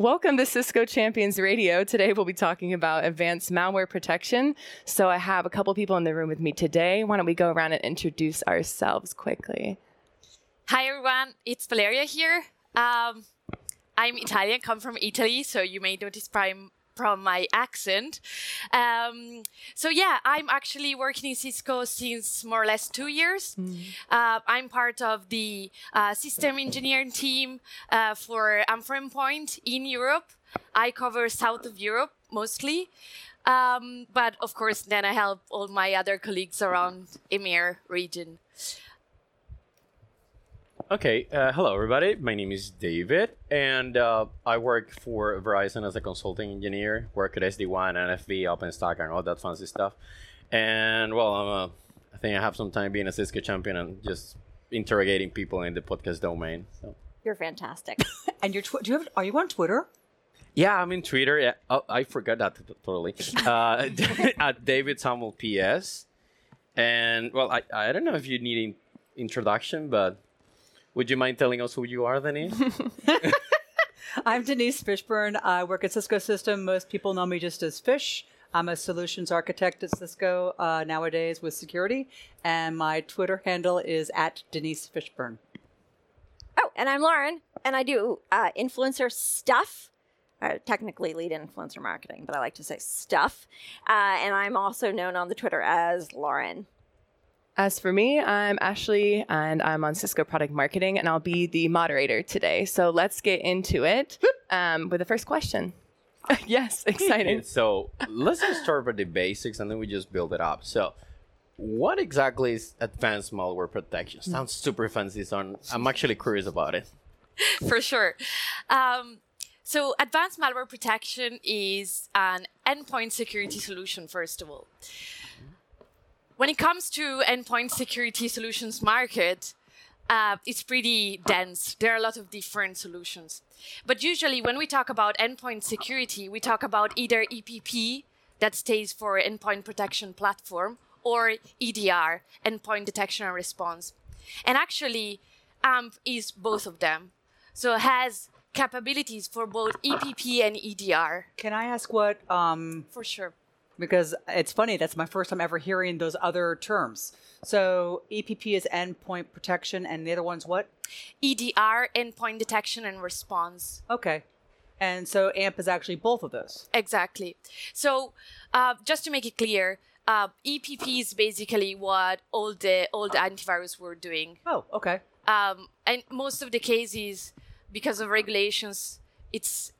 Welcome to Cisco Champions Radio. Today we'll be talking about advanced malware protection. So I have a couple people in the room with me today. Why don't we go around and introduce ourselves quickly? Hi everyone, it's Valeria here. Um, I'm Italian, come from Italy, so you may notice from from my accent. Um, so yeah, I'm actually working in Cisco since more or less two years. Uh, I'm part of the uh, system engineering team uh, for AMP for Endpoint in Europe. I cover south of Europe mostly. Um, but of course, then I help all my other colleagues around EMEA region. Okay, uh, hello everybody. My name is David, and uh, I work for Verizon as a consulting engineer. Work at SD-WAN, NFV, OpenStack, and all that fancy stuff. And well, I'm a, I think I have some time being a Cisco champion and just interrogating people in the podcast domain. So. You're fantastic. And you're tw- do you have, are you on Twitter? Yeah, I'm in Twitter. Yeah, oh, I forgot that t- totally. Uh, at David Samuel PS, and well, I, I don't know if you need an introduction, but would you mind telling us who you are, Denise? I'm Denise Fishburne. I work at Cisco System. Most people know me just as Fish. I'm a solutions architect at Cisco uh, nowadays with security, and my Twitter handle is at Denise Fishburne. oh, and I'm Lauren, and I do uh, influencer stuff. Uh, technically, lead influencer marketing, but I like to say stuff. Uh, and I'm also known on the Twitter as Lauren. As for me, I'm Ashley and I'm on Cisco Product Marketing and I'll be the moderator today. So let's get into it um, with the first question. yes, exciting. so let's just start with the basics and then we just build it up. So, what exactly is advanced malware protection? Sounds super fancy, so I'm- I'm actually curious about it. for sure. Um, so, advanced malware protection is an endpoint security solution, first of all. When it comes to endpoint security solutions market, uh, it's pretty dense. There are a lot of different solutions. But usually, when we talk about endpoint security, we talk about either EPP, that stands for Endpoint Protection Platform, or EDR, Endpoint Detection and Response. And actually, AMP is both of them. So it has capabilities for both EPP and EDR, Can I ask what? Um, for sure. Because it's funny. That's my first time ever hearing those other terms. So EPP is endpoint protection, and the other one's what? EDR, Endpoint Detection and Response. Okay. And so AMP is actually both of those. Exactly. So, uh, just to make it clear, uh, EPP is basically what all the all the antivirus were doing. Oh, okay. Um, and most of the cases, because of regulations, it's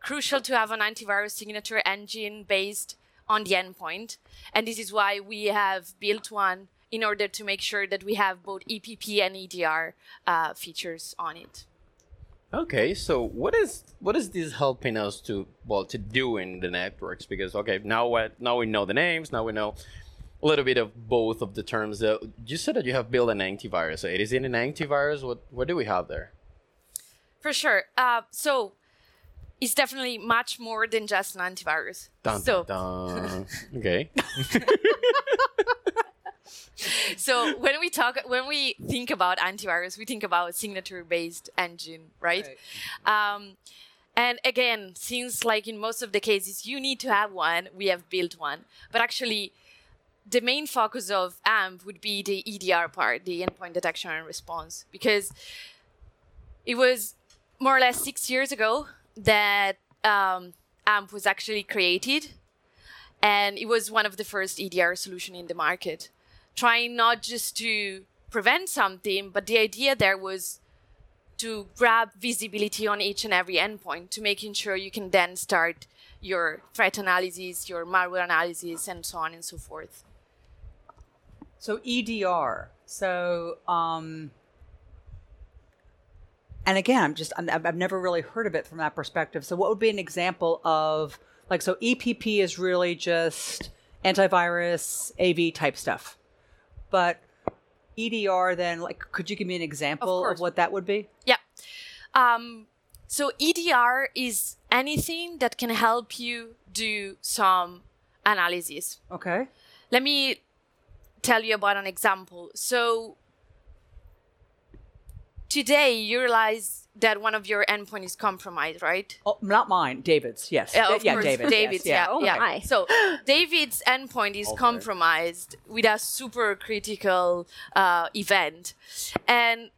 crucial to have an antivirus signature engine based on the endpoint. And this is why we have built one in order to make sure that we have both EPP and EDR uh, features on it. Okay, so what is what is this helping us to well to do in the networks? Because okay, now what now we know the names, now we know a little bit of both of the terms. Uh, you said that you have built an antivirus. So it is in an antivirus. What what do we have there? For sure. Uh, so it's definitely much more than just an antivirus. Dun, so, dun, dun. okay. so when we talk, when we think about antivirus, we think about a signature-based engine, right? Um, and again, since like in most of the cases you need to have one, we have built one. But actually, the main focus of AMP would be the EDR part, the endpoint detection and response, because it was more or less six years ago that um, AMP was actually created, and it was one of the first EDR solution in the market, trying not just to prevent something, but the idea there was to grab visibility on each and every endpoint to making sure you can then start your threat analysis, your malware analysis, and so on and so forth. So EDR. So, um, and again, I'm just I'm, I've never really heard of it from that perspective. So, what would be an example of like so EPP is really just antivirus AV type stuff, but EDR then like could you give me an example of, course. what that would be? Yeah. Um, so EDR is anything that can help you do some analysis. Okay. Let me tell you about an example. So today you realize that one of your endpoint is compromised, right? Oh, not mine. David's. Yes. Yeah, Uh, of yeah, course, David's. David's, yes, yeah, Oh yeah. my. So David's endpoint is compromised with a super critical uh, event, and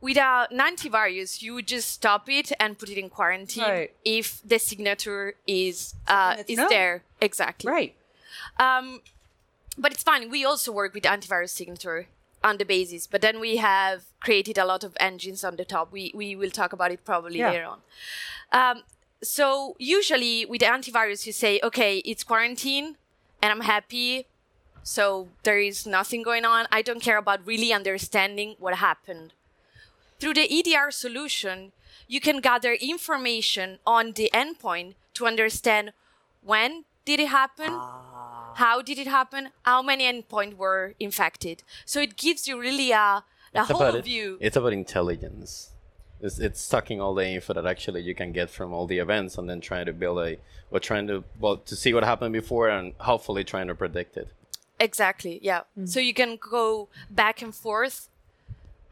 without an antivirus, you would just stop it and put it in quarantine Right. if the signature is uh, is known. there exactly. Right. Um, but it's fine. We also work with antivirus signature on the basis, but then we have created a lot of engines on the top. We we will talk about it probably Yeah. later on. Um, so usually with the antivirus, you say, okay, it's quarantine, and I'm happy. So there is nothing going on. I don't care about really understanding what happened. Through the EDR solution, you can gather information on the endpoint to understand when did it happen, how did it happen, how many endpoints were infected. So it gives you really a, a It's whole about it. view. It's about intelligence. It's, it's sucking all the info that actually you can get from all the events, and then trying to build a or trying to well to see what happened before, and hopefully trying to predict it. Exactly, yeah. So you can go back and forth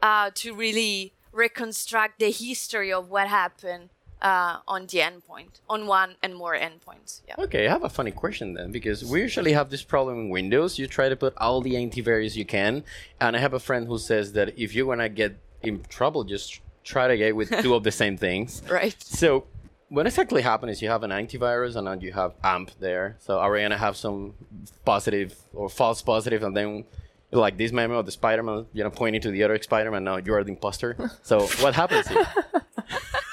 uh, to really reconstruct the history of what happened uh, on the endpoint, on one and more endpoints. Yeah. Okay, I have a funny question then, because we usually have this problem in Windows. You try to put all the antivirus you can, and I have a friend who says that if you're gonna get in trouble, just try to get with two of the same things. Right. So, what exactly happens is you have an antivirus and then you have AMP there. So, are we gonna have some positive or false positive, and then like this memo of the Spider-Man, you know, pointing to the other Spider-Man. Now you are the imposter. So, what happens here?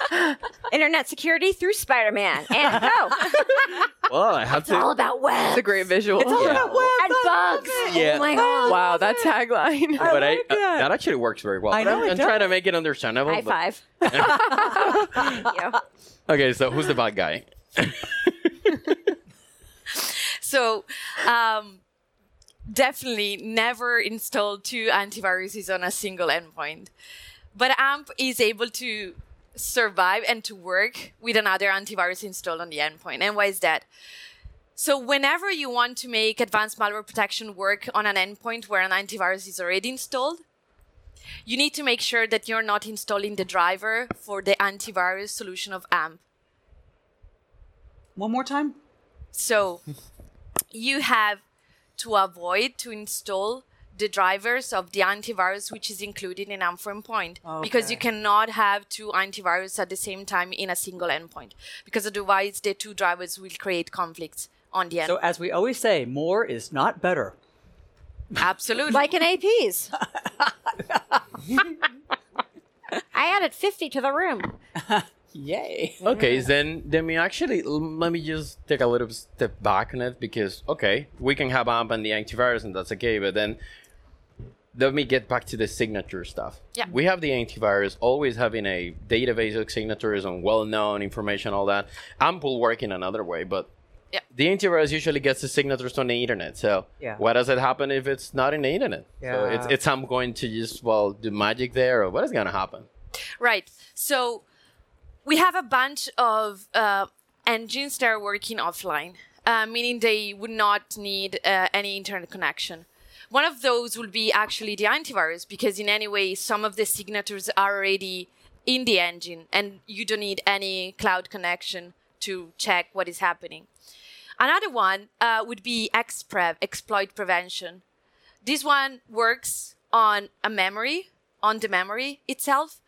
Internet security through Spider Man. And go. Well, I have it's all about web It's a great visual. It's all yeah. about web. And bugs. Yeah. Oh my god. Wow, that tagline. But I, like uh, that. that actually works very well. I know I'm, it I'm trying to make it understandable. High but- five. Thank you. Okay, so who's the bad guy? So, um, definitely never install two antiviruses on a single endpoint. But AMP is able to survive and to work with another antivirus installed on the endpoint. And why is that? So, whenever you want to make advanced malware protection work on an endpoint where an antivirus is already installed, you need to make sure that you're not installing the driver for the antivirus solution of AMP. One more time. So you have to avoid to install the drivers of the antivirus which is included in AMP for endpoint because you cannot have two antivirus at the same time in a single endpoint because otherwise the two drivers will create conflicts on the end. So as we always say, more is not better. Absolutely. Like in APs. I added 50 to the room. Yay. Okay, then then we actually let me just take a little step back on it because okay, we can have AMP and the antivirus and that's okay, but then let me get back to the signature stuff. Yeah. We have the antivirus always having a database of signatures on well-known information, all that. AMP will work in another way, but Yeah. the antivirus usually gets the signatures on the internet. So Yeah. what does it happen if it's not in the internet? Yeah. So it's Yeah. it's AMP going to just well do magic there, or what is gonna happen? Right. So we have a bunch of uh, engines that are working offline, uh, meaning they would not need uh, any internet connection. One of those will be actually the antivirus, because in any way, some of the signatures are already in the engine, and you don't need any cloud connection to check what is happening. Another one uh, would be XPrev, exploit prevention. This one works on a memory, on the memory itself,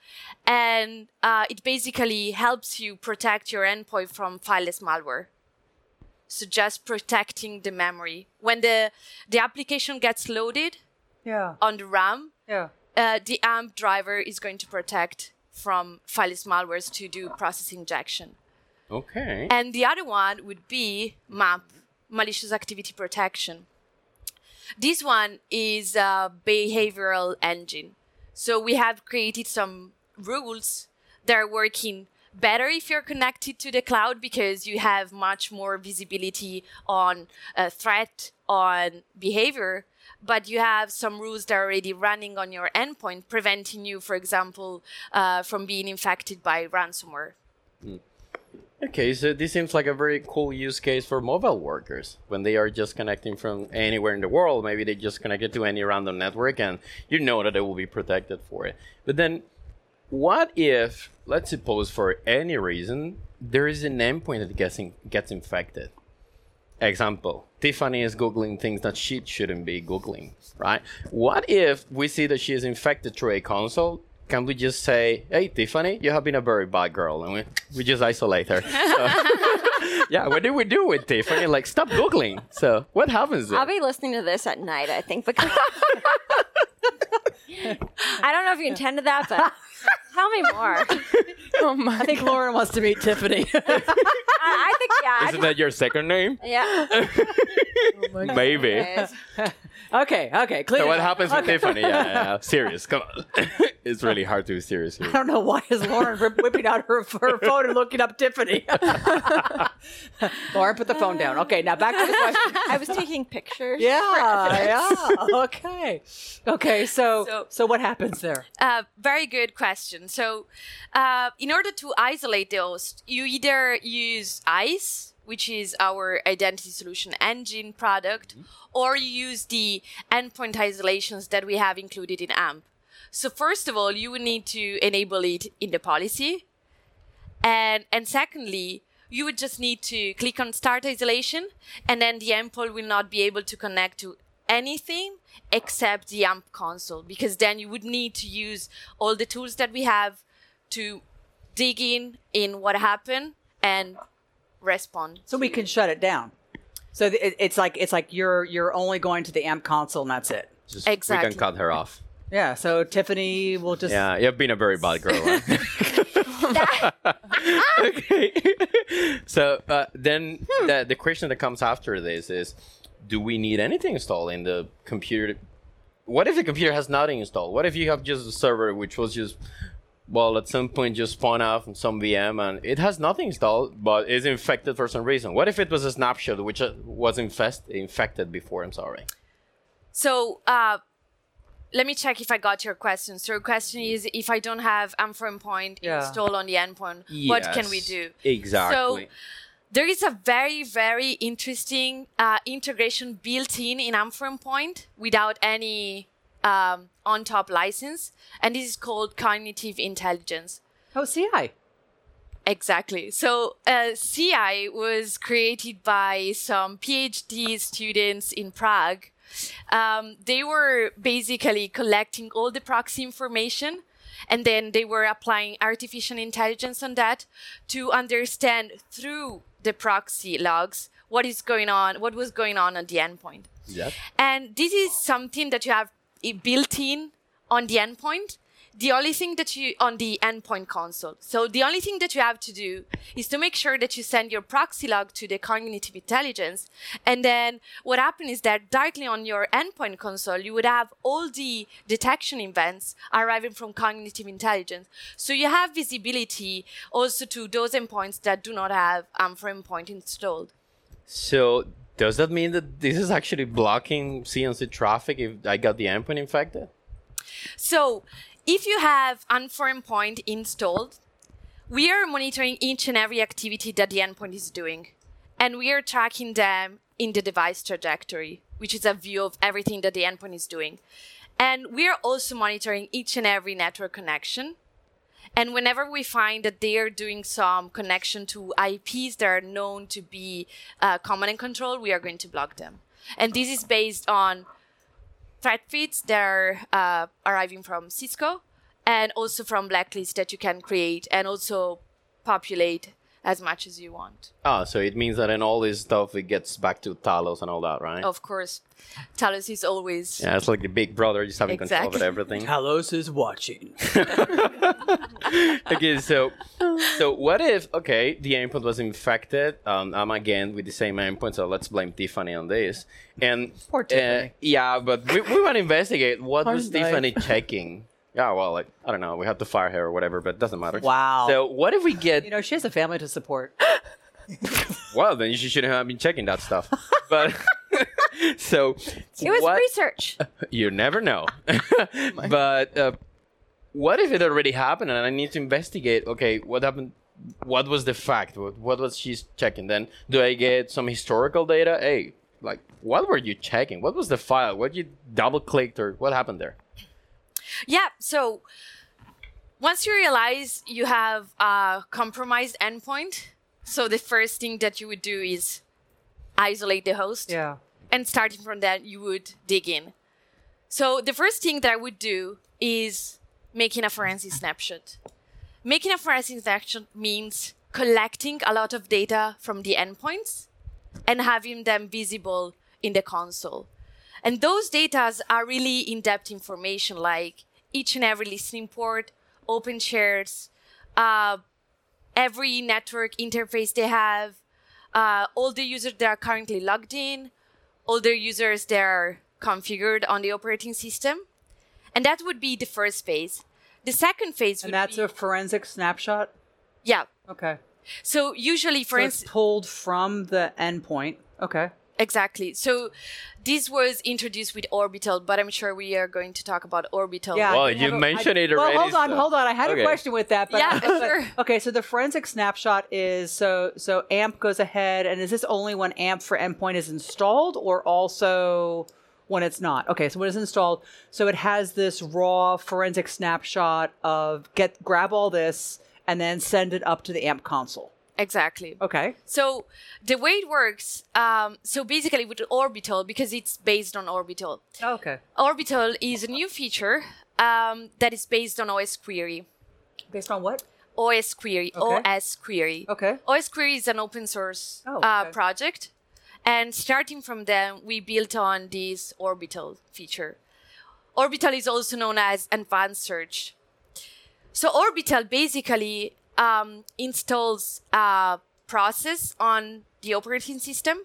and uh, it basically helps you protect your endpoint from fileless malware. So just protecting the memory. When the the application gets loaded Yeah. on the RAM, Yeah. uh, the AMP driver is going to protect from fileless malwares to do process injection. Okay. And the other one would be MAP, malicious activity protection. This one is a behavioral engine. So we have created some rules that are working better if you're connected to the cloud because you have much more visibility on a threat, on behavior. But you have some rules that are already running on your endpoint, preventing you, for example, uh, from being infected by ransomware. Okay, so this seems like a very cool use case for mobile workers when they are just connecting from anywhere in the world. Maybe they just connected to any random network and you know that they will be protected for it. But then, what if, let's suppose for any reason, there is an endpoint that gets, in, gets infected? Example Tiffany is Googling things that she shouldn't be Googling, right? What if we see that she is infected through a console can we just say, "Hey, Tiffany, you have been a very bad girl," and we, we just isolate her? So, yeah, what do we do with Tiffany? Like, stop googling. So, what happens? Then? I'll be listening to this at night, I think, because I don't know if you intended that, but tell me more. Oh my! I think Lauren wants to meet Tiffany. I, I think, yeah. Isn't that your second name? yeah. Oh Maybe. Anyways. okay, okay, clear. So what happens with Tiffany? Yeah, yeah, yeah. serious. Come on. it's really hard to be serious here. I don't know why is Lauren whip- whipping out her, her phone and looking up Tiffany. Lauren, put the phone down. Okay, now back to the question. I was taking pictures. Yeah, yeah. Okay, okay. So, so, So- what happens there? Uh, very good question. So, uh, in order to isolate those, you either use ISE, which is our identity solution engine product, mm-hmm. or you use the endpoint isolations that we have included in AMP. So, first of all, you would need to enable it in the policy. And, and secondly, you would just need to click on start isolation, and then the endpoint will not be able to connect to anything except the AMP console, because then you would need to use all the tools that we have to dig in in what happened and respond. So we can shut it down. So th- it, it's like it's like you're you're only going to the AMP console and that's it. Just, We can cut her off. Yeah. So Tiffany will just. Yeah, you've been a very bad girl. huh? okay. so uh, then the, the question that comes after this is do we need anything installed in the computer? What if the computer has nothing installed? What if you have just a server which was just, well, at some point just spawn off on some VM and it has nothing installed but is infected for some reason? What if it was a snapshot which uh, was infest- infected before? I'm sorry. So, uh, let me check if I got your question. So, your question is if I don't have AMP for Endpoint Yeah. installed on the endpoint, what can we do? Exactly. So, there is a very, very interesting uh, integration built in in AMP for Endpoint without any um, on top license, and this is called cognitive intelligence. Oh, CI. Exactly. So, uh, CI was created by some PhD students in Prague. Um, they were basically collecting all the proxy information and then they were applying artificial intelligence on that to understand through the proxy logs what is going on, what was going on at the endpoint. Yep. And this is something that you have i- built in on the endpoint. The only thing that you on the endpoint console. So the only thing that you have to do is to make sure that you send your proxy log to the cognitive intelligence. And then what happens is that directly on your endpoint console, you would have all the detection events arriving from cognitive intelligence. So you have visibility also to those endpoints that do not have um, AMP for Endpoint installed. So does that mean that this is actually blocking CNC traffic if I got the endpoint infected? So, if you have AMP for Endpoint installed, we are monitoring each and every activity that the endpoint is doing, and we are tracking them in the device trajectory, which is a view of everything that the endpoint is doing. And we are also monitoring each and every network connection. And whenever we find that they are doing some connection to IPs that are known to be uh, command and control, we are going to block them. And this is based on threat feeds that are uh, arriving from Cisco and also from blacklists that you can create and also populate as much as you want. Ah, so it means that in all this stuff, it gets back to Talos and all that, right? Of course, Talos is always Yeah, it's like the big brother just having control Exactly. over everything. Talos is watching. okay, so so what if okay the endpoint was infected? Um, I'm again with the same endpoint, so let's blame Tiffany on this. And Poor Tiffany. Uh, yeah, but we, we want to investigate what was Hard life. Tiffany checking. Yeah, well, like I don't know, we have to fire her or whatever, but it doesn't matter. Wow. So what if we get You know, she has a family to support. well? Then you shouldn't have been checking that stuff. but so It was what, research. You never know. but uh, what if it already happened and I need to investigate? Okay, what happened? What was the fact? What, what was she checking? Then do I get some historical data? Hey, like what were you checking? What was the file? What you double clicked or what happened there? Yeah, so once you realize you have a compromised endpoint, so the first thing that you would do is isolate the host. Yeah. And starting from that, you would dig in. So the first thing that I would do is making a forensic snapshot. Making a forensic snapshot means collecting a lot of data from the endpoints and having them visible in the console. And those data are really in-depth information like each and every listening port, open shares, uh, every network interface they have, uh, all the users that are currently logged in, all the users that are configured on the operating system. And that would be the first phase. The second phase would And that's be, a forensic snapshot? yeah. Okay. So usually, for So instance, it's pulled from the endpoint. Okay. Exactly. So this was introduced with Orbital, but I'm sure we are going to talk about Orbital. Yeah. Well, you have a- mentioned I- it already, Well, hold on, so- hold on. I had Okay. a question with that, but Yeah, but- sure. Okay, so the forensic snapshot is so so AMP goes ahead, and is this only when AMP for endpoint is installed, or also when it's not? Okay, so when it's installed, so it has this raw forensic snapshot of get grab all this and then send it up to the AMP console. Exactly. Okay. So the way it works, um, so basically with Orbital, because it's based on Orbital, Okay. Orbital is a new feature um, that is based on OS Query. Based on what? OS Query. Okay. OS Query. Okay. OS Query is an open source Oh, uh, project. And starting from then, we built on this Orbital feature. Orbital is also known as Advanced Search. So Orbital basically um, installs a process on the operating system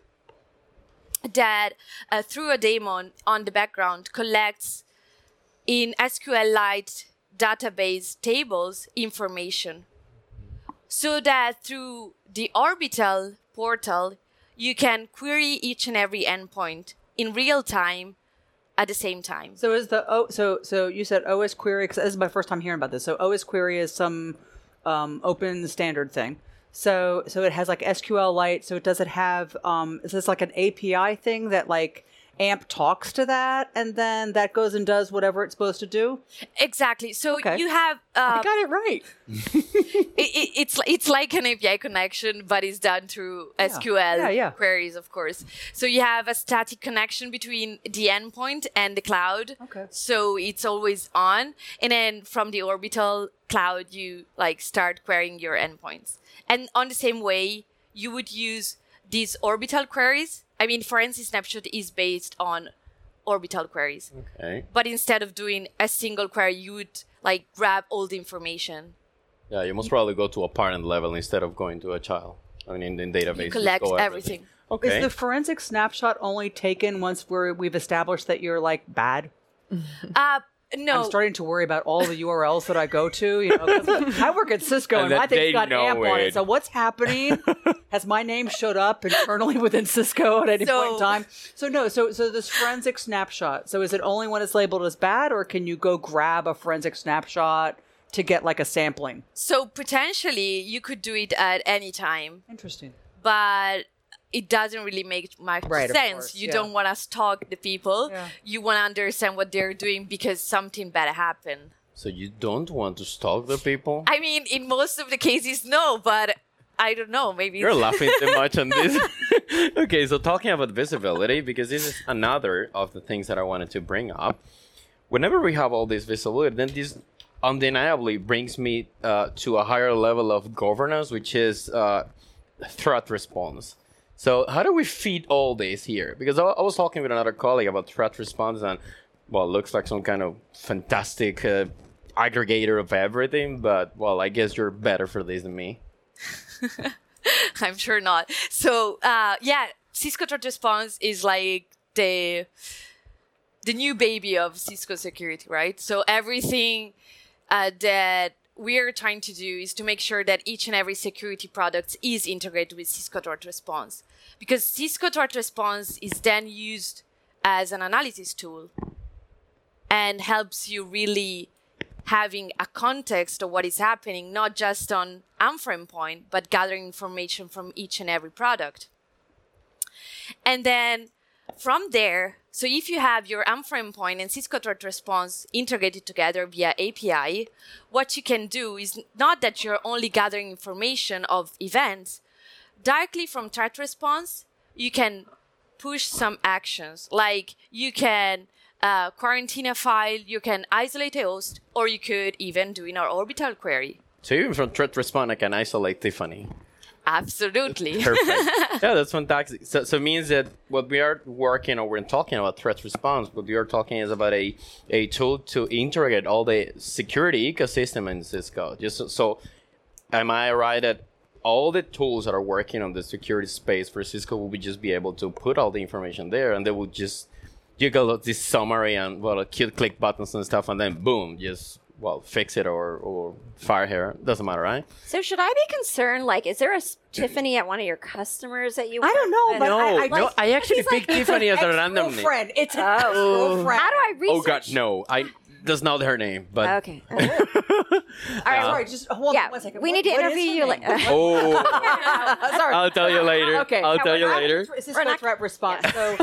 that, uh, through a daemon on the background, collects in SQLite database tables information so that through the orbital portal you can query each and every endpoint in real time at the same time So is the oh so so you said OS query because this is my first time hearing about this. So OS query is some um, open standard thing. So so it has like SQLite. So it does it have um, is this like an API thing that like AMP talks to that and then that goes and does whatever it's supposed to do? exactly so Okay. you have uh, I got it right. it, it, it's it's like an API connection, but it's done through SQL Yeah, yeah. queries, of course. So you have a static connection between the endpoint and the cloud. Okay. So it's always on, and then from the orbital cloud, you like start querying your endpoints. And on the same way, you would use these orbital queries. I mean, forensic snapshot is based on orbital queries. Okay. But instead of doing a single query, you would like grab all the information Yeah, you must probably go to a parent level instead of going to a child. I mean, in, in database. You collect go everything. Okay. Is the forensic snapshot only taken once we're, we've established that you're like bad? Uh, no. I'm starting to worry about all the URLs that I go to. You know, I work at Cisco And and, my thing's got AMP on it. it. So what's happening? Has my name showed up internally within Cisco at any point in time? So no. So so this forensic snapshot. So is it only when it's labeled as bad, or can you go grab a forensic snapshot to get like a sampling? So potentially you could do it at any time, Interesting. but it doesn't really make much Right, sense. course, you yeah. don't want to stalk the people. Yeah. You want to understand what they're doing because something bad happened. so you don't want to stalk the people? I mean, in most of the cases, no, but I don't know. Maybe You're laughing too much on this. okay, so talking about visibility, because this is another of the things that I wanted to bring up. Whenever we have all this visibility, then this undeniably brings me uh, to a higher level of governance, which is uh, threat response. So how do we feed all this here? Because I, was talking with another colleague about threat response, and well, looks like some kind of fantastic uh, aggregator of everything. But well, I guess you're better for this than me. I'm sure not. So uh, yeah, Cisco Threat Response is like the the new baby of Cisco security, right? So everything uh, that we are trying to do is to make sure that each and every security product is integrated with Cisco Threat Response, because Cisco Threat Response is then used as an analysis tool and helps you really having a context of what is happening, not just on AMP for Endpoint, but gathering information from each and every product. And then from there, so if you have your AMP for Endpoint and Cisco Threat Response integrated together via API, what you can do is not that you're only gathering information of events, directly from Threat Response, you can push some actions. Like you can uh, quarantine a file, you can isolate a host, or you could even do in our orbital query. So even from threat response, I can isolate Tiffany. Absolutely. Perfect. yeah, that's fantastic. So, so it means that what we are working or we're talking about threat response, what we are talking is about a, a tool to integrate all the security ecosystem in Cisco. Just so, so am I right that all the tools that are working on the security space for Cisco will be just be able to put all the information there and they will just jiggle this summary and well cute click buttons and stuff and then boom, just well fix it or or fire her. Doesn't matter, right? So should I be concerned? Like, is there a s- Tiffany at one of your customers that you? I don't know, work but with? I, I, No, no, I actually picked Tiffany as a random name. Friend, it's a Oh. girlfriend. How do I research? Oh god, no. I that's not her name, but Okay. Oh, All right, uh, sorry, just hold yeah, on one second. we What- need to what is interview her you name? later. oh, sorry. I'll tell you later. Okay, I'll tell we're you not- later. Cisco not- threat response. So,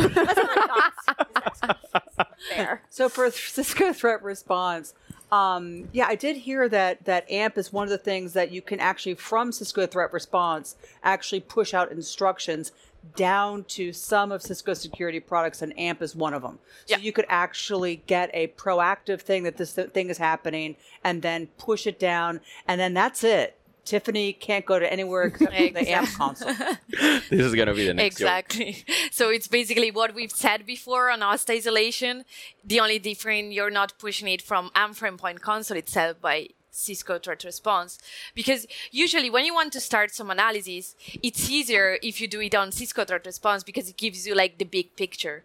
Fair. so for Cisco threat response, um, yeah, I did hear that that AMP is one of the things that you can actually from Cisco threat response actually push out instructions down to some of Cisco security products, and AMP is one of them. So Yeah. you could actually get a proactive thing that this th- thing is happening, and then push it down, and then that's it. Tiffany can't go to anywhere except for the AMP console. This is gonna be the next joke. Exactly. So it's basically what we've said before on host isolation. The only difference you're not pushing it from AMP for Endpoint console itself by Cisco threat response. Because usually when you want to start some analysis, it's easier if you do it on Cisco threat response because it gives you like the big picture.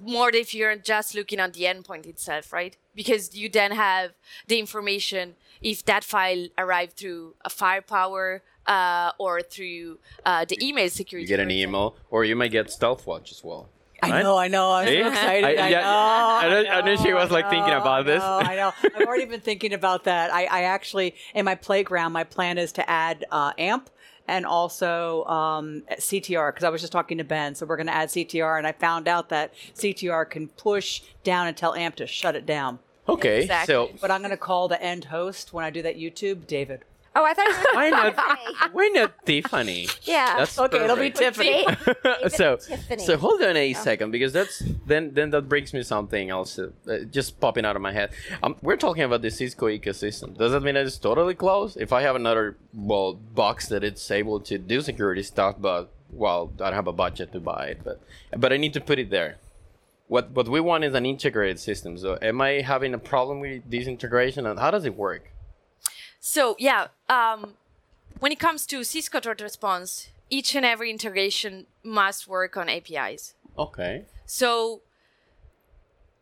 More if you're just looking at the endpoint itself, right? Because you then have the information if that file arrived through a firepower uh, or through uh, the email security. You get an email, or you might get Stealthwatch as well. I right? know, I know. I'm See? so excited. I- I, yeah, know, I know- I know she was, like, I thinking know, about I this. know, I know. I've already been thinking about that. I, I actually, in my playground, my plan is to add uh, AMP and also um, CTR because I was just talking to Ben. So we're going to add CTR, and I found out that CTR can push down and tell AMP to shut it down. Okay, Exactly. so But I'm going to call the end host when I do that YouTube, David. Oh, I thought you were why not? Why not Tiffany? Yeah. That's Okay, it'll be perfect. Tiffany. Dave- David so and Tiffany. so hold on a second because that's then then that brings me something else uh, uh, just popping out of my head. Um, we're talking about the Cisco ecosystem. Does that mean that it's totally closed? If I have another well box that it's able to do security stuff, but well, I don't have a budget to buy it, but but I need to put it there. What what we want is an integrated system. So am I having a problem with this integration, and how does it work? So yeah, um, when it comes to Cisco threat response, each and every integration must work on APIs. Okay. So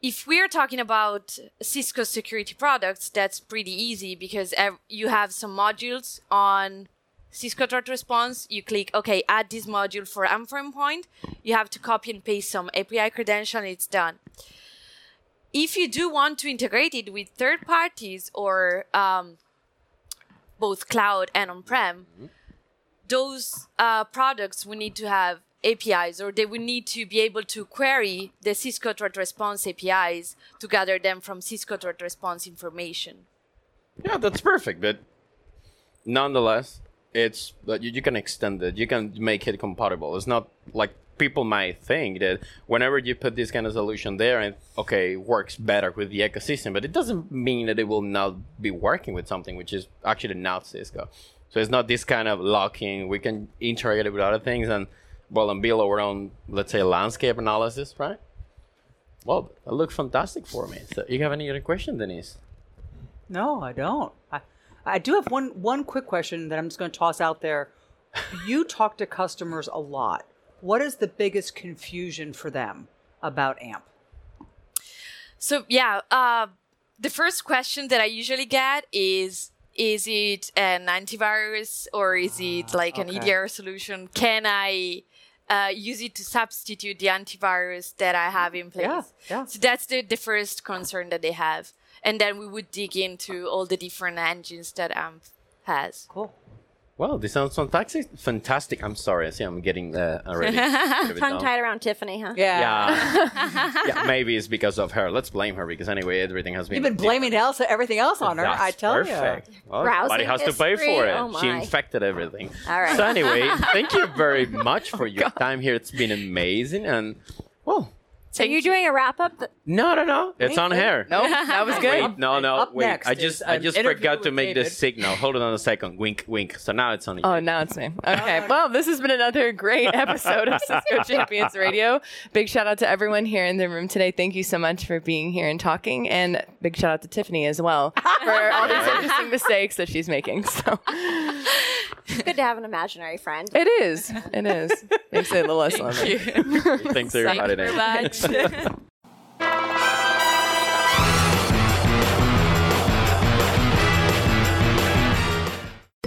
if we're talking about Cisco security products, that's pretty easy because ev- you have some modules on Cisco threat response. You click, okay, add this module for AMP for Endpoint. You have to copy and paste some API credential and it's done. If you do want to integrate it with third parties or um, both cloud and on-prem, those uh, products will need to have APIs or they would need to be able to query the Cisco threat response APIs to gather them from Cisco threat response information. Yeah, that's perfect. But nonetheless, it's you can extend it. You can make it compatible. It's not like people might think that whenever you put this kind of solution there, and okay, it works better with the ecosystem, but it doesn't mean that it will not be working with something which is actually not Cisco. So it's not this kind of locking. We can integrate it with other things and well and build our own, let's say, landscape analysis, right? Well, that looks fantastic for me. So you have any other question, Denise? No, I don't. I, I do have one one quick question that I'm just going to toss out there. You talk to customers a lot. What is the biggest confusion for them about AMP? So yeah, uh, the first question that I usually get is is it an antivirus or is it like an okay. EDR solution? Can I uh, use it to substitute the antivirus that I have in place? Yeah, yeah. So that's the, the first concern that they have. And then we would dig into all the different engines that AMP has. Cool. Well, this sounds fantastic. Fantastic. I'm sorry. I see I'm getting there already. bit of it Tongue tied around Tiffany, huh? Yeah. Yeah. yeah, maybe it's because of her. Let's blame her because anyway, everything has been. You've been blaming Elsa, everything else on her. That's I tell perfect. you. Well, Browsing somebody has to pay for it. Oh she infected everything. All right. So anyway, thank you very much for your time here. It's been amazing, and well, So you're doing a wrap up? Th- no, no, no, it's on here. Nope, that was good. Wait, no, no, Up wait. I just, I just forgot to make the David. signal. Hold on a second. Wink, wink. So now it's on you. Oh, now it's me. Okay. Well, this has been another great episode of Cisco Champions Radio. Big shout out to everyone here in the room today. Thank you so much for being here and talking. And big shout out to Tiffany as well for all these interesting mistakes that she's making. So good to have an imaginary friend. it is. It is. Makes it a little less lonely. Thanks everybody. Thank you very much.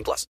18 plus.